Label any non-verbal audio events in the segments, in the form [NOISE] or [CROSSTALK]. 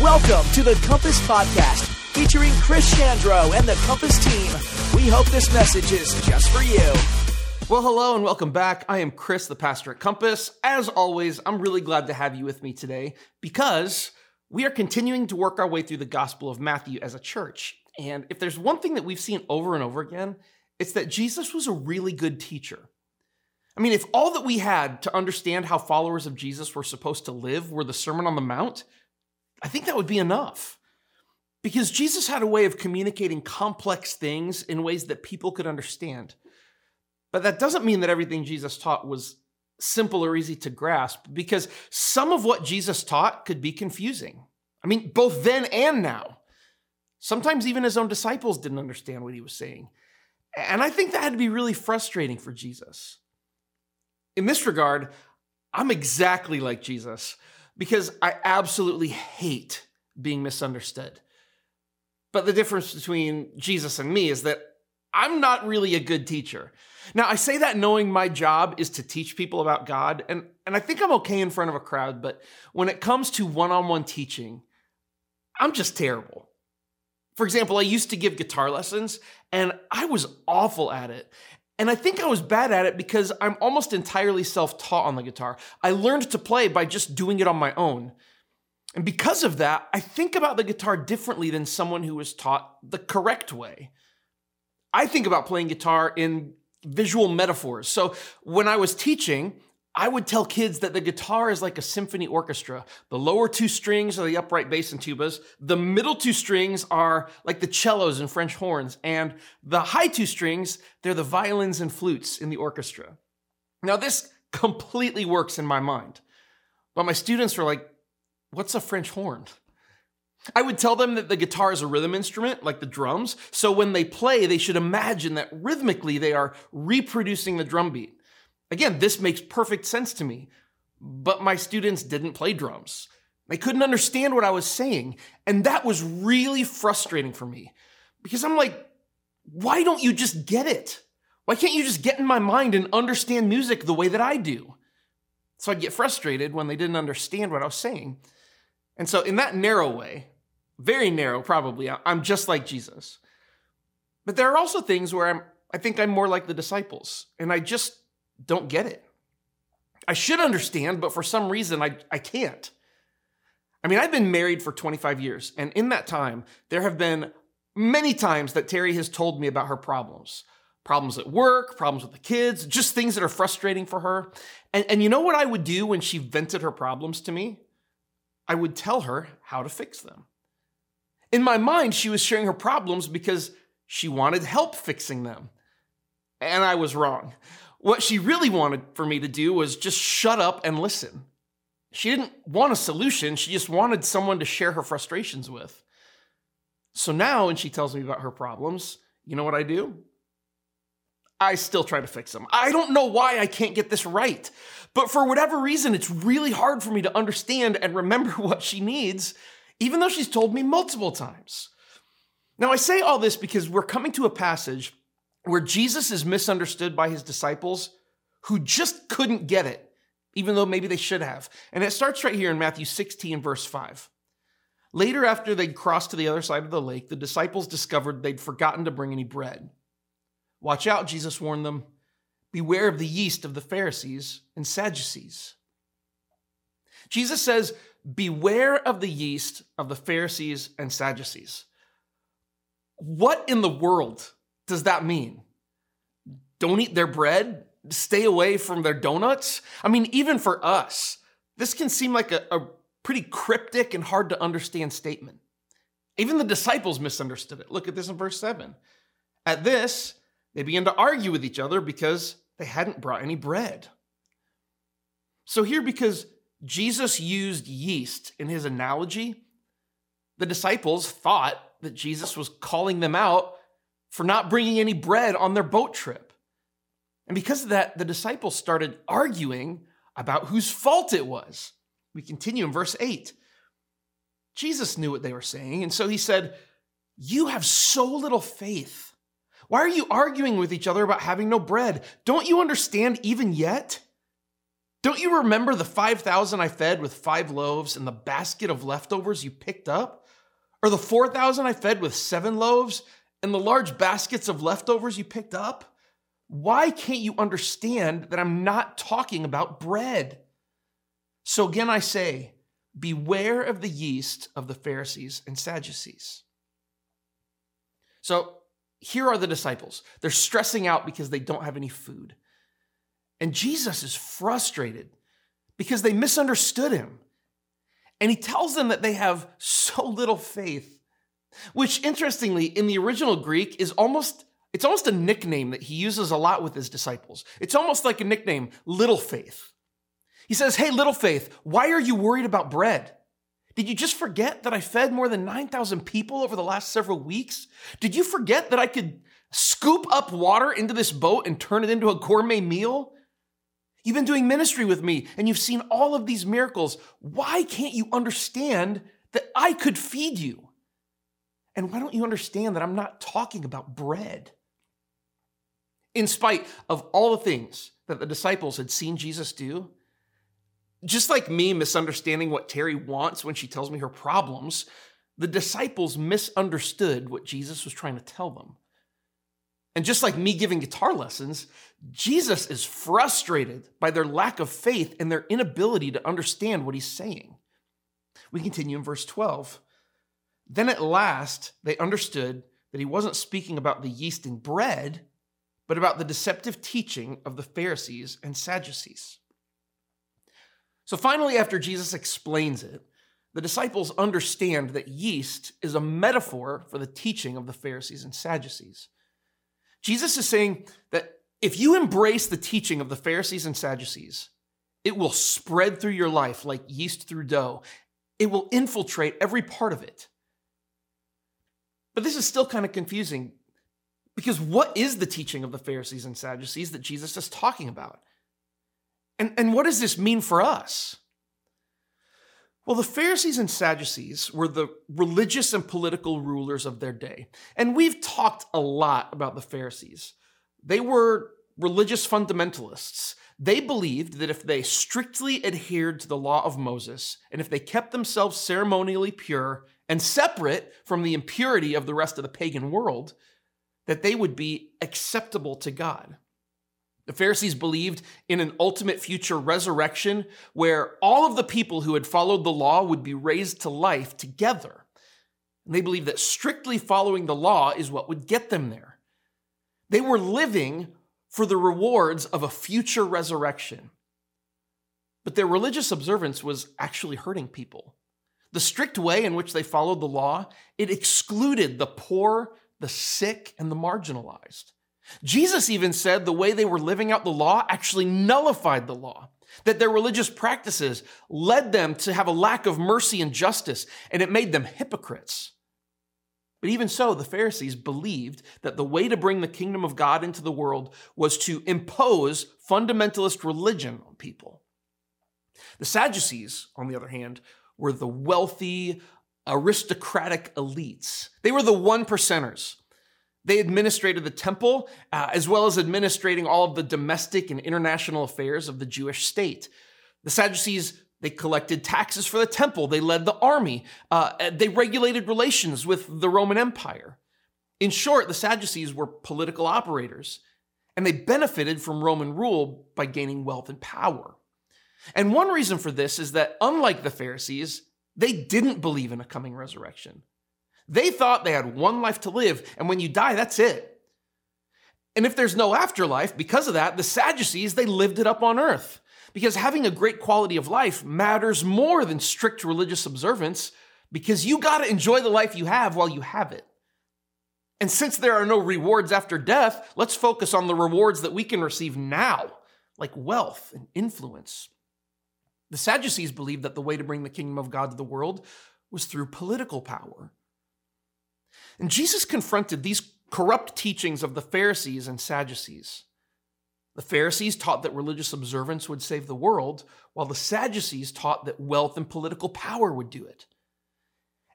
Welcome to the Compass Podcast, featuring Chris Chandro and the Compass team. We hope this message is just for you. Well, hello and welcome back. I am Chris, the pastor at Compass. As always, I'm really glad to have you with me today because we are continuing to work our way through the Gospel of Matthew as a church. And if there's one thing that we've seen over and over again, it's that Jesus was a really good teacher. I mean, if all that we had to understand how followers of Jesus were supposed to live were the Sermon on the Mount, I think that would be enough. Because Jesus had a way of communicating complex things in ways that people could understand. But that doesn't mean that everything Jesus taught was simple or easy to grasp, because some of what Jesus taught could be confusing. I mean, both then and now. Sometimes even his own disciples didn't understand what he was saying. And I think that had to be really frustrating for Jesus. In this regard, I'm exactly like Jesus because I absolutely hate being misunderstood. But the difference between Jesus and me is that I'm not really a good teacher. Now, I say that knowing my job is to teach people about God, and, and I think I'm okay in front of a crowd, but when it comes to one on one teaching, I'm just terrible. For example, I used to give guitar lessons, and I was awful at it. And I think I was bad at it because I'm almost entirely self taught on the guitar. I learned to play by just doing it on my own. And because of that, I think about the guitar differently than someone who was taught the correct way. I think about playing guitar in visual metaphors. So when I was teaching, I would tell kids that the guitar is like a symphony orchestra. The lower two strings are the upright bass and tubas. The middle two strings are like the cellos and French horns. And the high two strings, they're the violins and flutes in the orchestra. Now, this completely works in my mind. But my students were like, what's a French horn? I would tell them that the guitar is a rhythm instrument, like the drums. So when they play, they should imagine that rhythmically they are reproducing the drum beat. Again, this makes perfect sense to me. But my students didn't play drums. They couldn't understand what I was saying. And that was really frustrating for me because I'm like, why don't you just get it? Why can't you just get in my mind and understand music the way that I do? So I'd get frustrated when they didn't understand what I was saying. And so, in that narrow way, very narrow probably, I'm just like Jesus. But there are also things where I'm, I think I'm more like the disciples, and I just don't get it. I should understand, but for some reason, I, I can't. I mean, I've been married for 25 years, and in that time, there have been many times that Terry has told me about her problems problems at work, problems with the kids, just things that are frustrating for her. And, and you know what I would do when she vented her problems to me? I would tell her how to fix them. In my mind, she was sharing her problems because she wanted help fixing them. And I was wrong. What she really wanted for me to do was just shut up and listen. She didn't want a solution, she just wanted someone to share her frustrations with. So now, when she tells me about her problems, you know what I do? I still try to fix them. I don't know why I can't get this right. But for whatever reason, it's really hard for me to understand and remember [LAUGHS] what she needs, even though she's told me multiple times. Now, I say all this because we're coming to a passage where Jesus is misunderstood by his disciples who just couldn't get it, even though maybe they should have. And it starts right here in Matthew 16, verse 5. Later, after they'd crossed to the other side of the lake, the disciples discovered they'd forgotten to bring any bread. Watch out, Jesus warned them. Beware of the yeast of the Pharisees and Sadducees. Jesus says, Beware of the yeast of the Pharisees and Sadducees. What in the world does that mean? Don't eat their bread? Stay away from their donuts? I mean, even for us, this can seem like a, a pretty cryptic and hard to understand statement. Even the disciples misunderstood it. Look at this in verse 7. At this, they began to argue with each other because they hadn't brought any bread. So, here, because Jesus used yeast in his analogy, the disciples thought that Jesus was calling them out for not bringing any bread on their boat trip. And because of that, the disciples started arguing about whose fault it was. We continue in verse 8. Jesus knew what they were saying, and so he said, You have so little faith. Why are you arguing with each other about having no bread? Don't you understand even yet? Don't you remember the 5,000 I fed with five loaves and the basket of leftovers you picked up? Or the 4,000 I fed with seven loaves and the large baskets of leftovers you picked up? Why can't you understand that I'm not talking about bread? So again, I say, beware of the yeast of the Pharisees and Sadducees. So here are the disciples. They're stressing out because they don't have any food. And Jesus is frustrated because they misunderstood him. And he tells them that they have so little faith, which interestingly in the original Greek is almost it's almost a nickname that he uses a lot with his disciples. It's almost like a nickname, little faith. He says, "Hey little faith, why are you worried about bread? Did you just forget that I fed more than 9,000 people over the last several weeks? Did you forget that I could scoop up water into this boat and turn it into a gourmet meal? You've been doing ministry with me and you've seen all of these miracles. Why can't you understand that I could feed you? And why don't you understand that I'm not talking about bread? In spite of all the things that the disciples had seen Jesus do, just like me misunderstanding what Terry wants when she tells me her problems, the disciples misunderstood what Jesus was trying to tell them. And just like me giving guitar lessons, Jesus is frustrated by their lack of faith and their inability to understand what he's saying. We continue in verse 12. Then at last they understood that he wasn't speaking about the yeast in bread, but about the deceptive teaching of the Pharisees and Sadducees. So finally, after Jesus explains it, the disciples understand that yeast is a metaphor for the teaching of the Pharisees and Sadducees. Jesus is saying that if you embrace the teaching of the Pharisees and Sadducees, it will spread through your life like yeast through dough. It will infiltrate every part of it. But this is still kind of confusing because what is the teaching of the Pharisees and Sadducees that Jesus is talking about? And, and what does this mean for us? Well, the Pharisees and Sadducees were the religious and political rulers of their day. And we've talked a lot about the Pharisees. They were religious fundamentalists. They believed that if they strictly adhered to the law of Moses and if they kept themselves ceremonially pure and separate from the impurity of the rest of the pagan world, that they would be acceptable to God. The Pharisees believed in an ultimate future resurrection where all of the people who had followed the law would be raised to life together. And they believed that strictly following the law is what would get them there. They were living for the rewards of a future resurrection. But their religious observance was actually hurting people. The strict way in which they followed the law, it excluded the poor, the sick, and the marginalized. Jesus even said the way they were living out the law actually nullified the law, that their religious practices led them to have a lack of mercy and justice, and it made them hypocrites. But even so, the Pharisees believed that the way to bring the kingdom of God into the world was to impose fundamentalist religion on people. The Sadducees, on the other hand, were the wealthy, aristocratic elites. They were the one percenters they administrated the temple, uh, as well as administrating all of the domestic and international affairs of the Jewish state. The Sadducees, they collected taxes for the temple, they led the army, uh, they regulated relations with the Roman Empire. In short, the Sadducees were political operators, and they benefited from Roman rule by gaining wealth and power. And one reason for this is that, unlike the Pharisees, they didn't believe in a coming resurrection. They thought they had one life to live, and when you die, that's it. And if there's no afterlife, because of that, the Sadducees, they lived it up on earth. Because having a great quality of life matters more than strict religious observance, because you got to enjoy the life you have while you have it. And since there are no rewards after death, let's focus on the rewards that we can receive now, like wealth and influence. The Sadducees believed that the way to bring the kingdom of God to the world was through political power. And Jesus confronted these corrupt teachings of the Pharisees and Sadducees. The Pharisees taught that religious observance would save the world, while the Sadducees taught that wealth and political power would do it.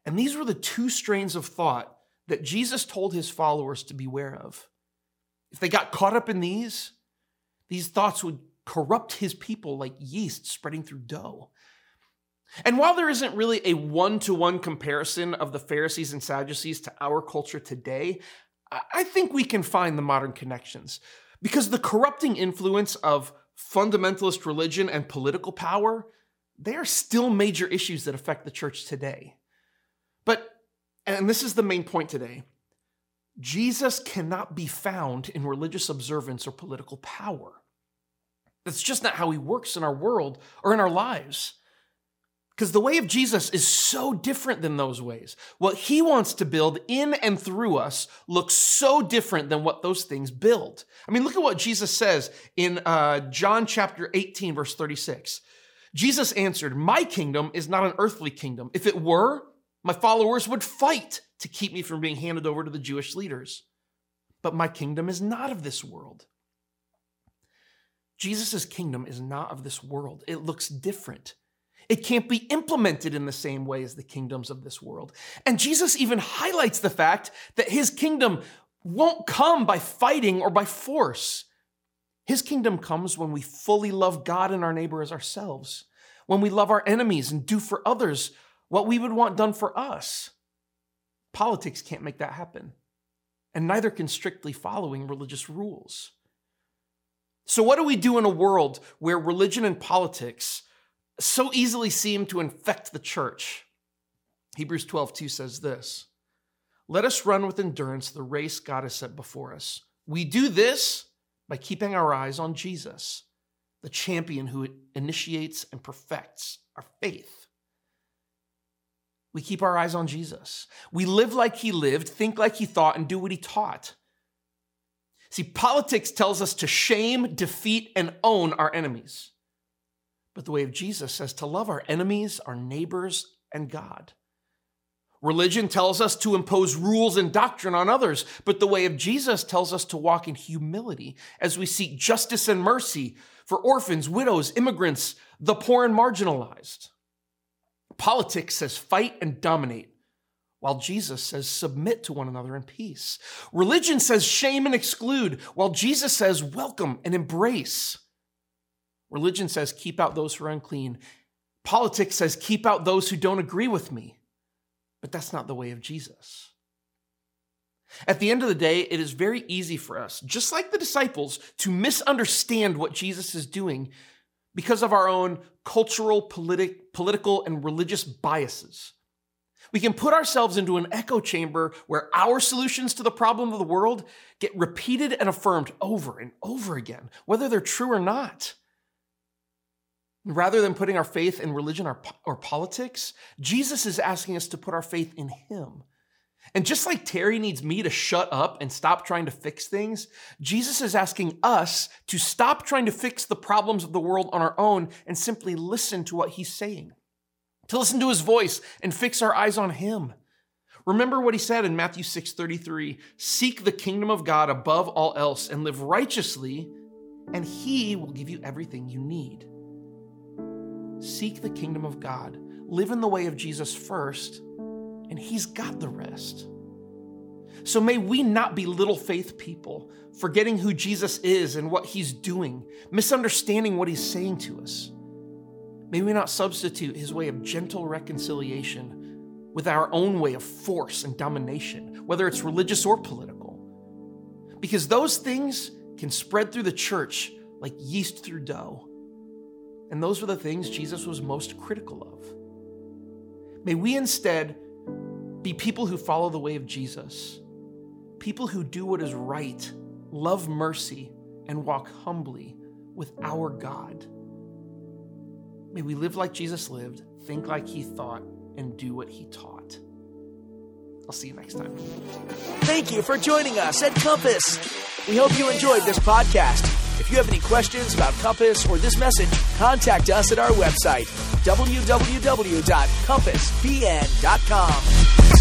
And these were the two strains of thought that Jesus told his followers to beware of. If they got caught up in these, these thoughts would corrupt his people like yeast spreading through dough. And while there isn't really a one to one comparison of the Pharisees and Sadducees to our culture today, I think we can find the modern connections. Because the corrupting influence of fundamentalist religion and political power, they are still major issues that affect the church today. But, and this is the main point today, Jesus cannot be found in religious observance or political power. That's just not how he works in our world or in our lives. Because the way of Jesus is so different than those ways. What he wants to build in and through us looks so different than what those things build. I mean, look at what Jesus says in uh, John chapter 18, verse 36. Jesus answered, My kingdom is not an earthly kingdom. If it were, my followers would fight to keep me from being handed over to the Jewish leaders. But my kingdom is not of this world. Jesus' kingdom is not of this world, it looks different. It can't be implemented in the same way as the kingdoms of this world. And Jesus even highlights the fact that his kingdom won't come by fighting or by force. His kingdom comes when we fully love God and our neighbor as ourselves, when we love our enemies and do for others what we would want done for us. Politics can't make that happen, and neither can strictly following religious rules. So, what do we do in a world where religion and politics so easily seem to infect the church. Hebrews 12, 2 says this Let us run with endurance the race God has set before us. We do this by keeping our eyes on Jesus, the champion who initiates and perfects our faith. We keep our eyes on Jesus. We live like he lived, think like he thought, and do what he taught. See, politics tells us to shame, defeat, and own our enemies. But the way of Jesus says to love our enemies, our neighbors, and God. Religion tells us to impose rules and doctrine on others, but the way of Jesus tells us to walk in humility as we seek justice and mercy for orphans, widows, immigrants, the poor and marginalized. Politics says fight and dominate, while Jesus says submit to one another in peace. Religion says shame and exclude, while Jesus says welcome and embrace. Religion says, keep out those who are unclean. Politics says, keep out those who don't agree with me. But that's not the way of Jesus. At the end of the day, it is very easy for us, just like the disciples, to misunderstand what Jesus is doing because of our own cultural, politi- political, and religious biases. We can put ourselves into an echo chamber where our solutions to the problem of the world get repeated and affirmed over and over again, whether they're true or not. Rather than putting our faith in religion or, or politics, Jesus is asking us to put our faith in Him. And just like Terry needs me to shut up and stop trying to fix things, Jesus is asking us to stop trying to fix the problems of the world on our own and simply listen to what He's saying, to listen to His voice and fix our eyes on Him. Remember what he said in Matthew 6:33, "Seek the kingdom of God above all else and live righteously, and he will give you everything you need." Seek the kingdom of God. Live in the way of Jesus first, and He's got the rest. So may we not be little faith people, forgetting who Jesus is and what He's doing, misunderstanding what He's saying to us. May we not substitute His way of gentle reconciliation with our own way of force and domination, whether it's religious or political. Because those things can spread through the church like yeast through dough. And those were the things Jesus was most critical of. May we instead be people who follow the way of Jesus, people who do what is right, love mercy, and walk humbly with our God. May we live like Jesus lived, think like he thought, and do what he taught. I'll see you next time. Thank you for joining us at Compass. We hope you enjoyed this podcast. If you have any questions about Compass or this message, contact us at our website, www.compassbn.com.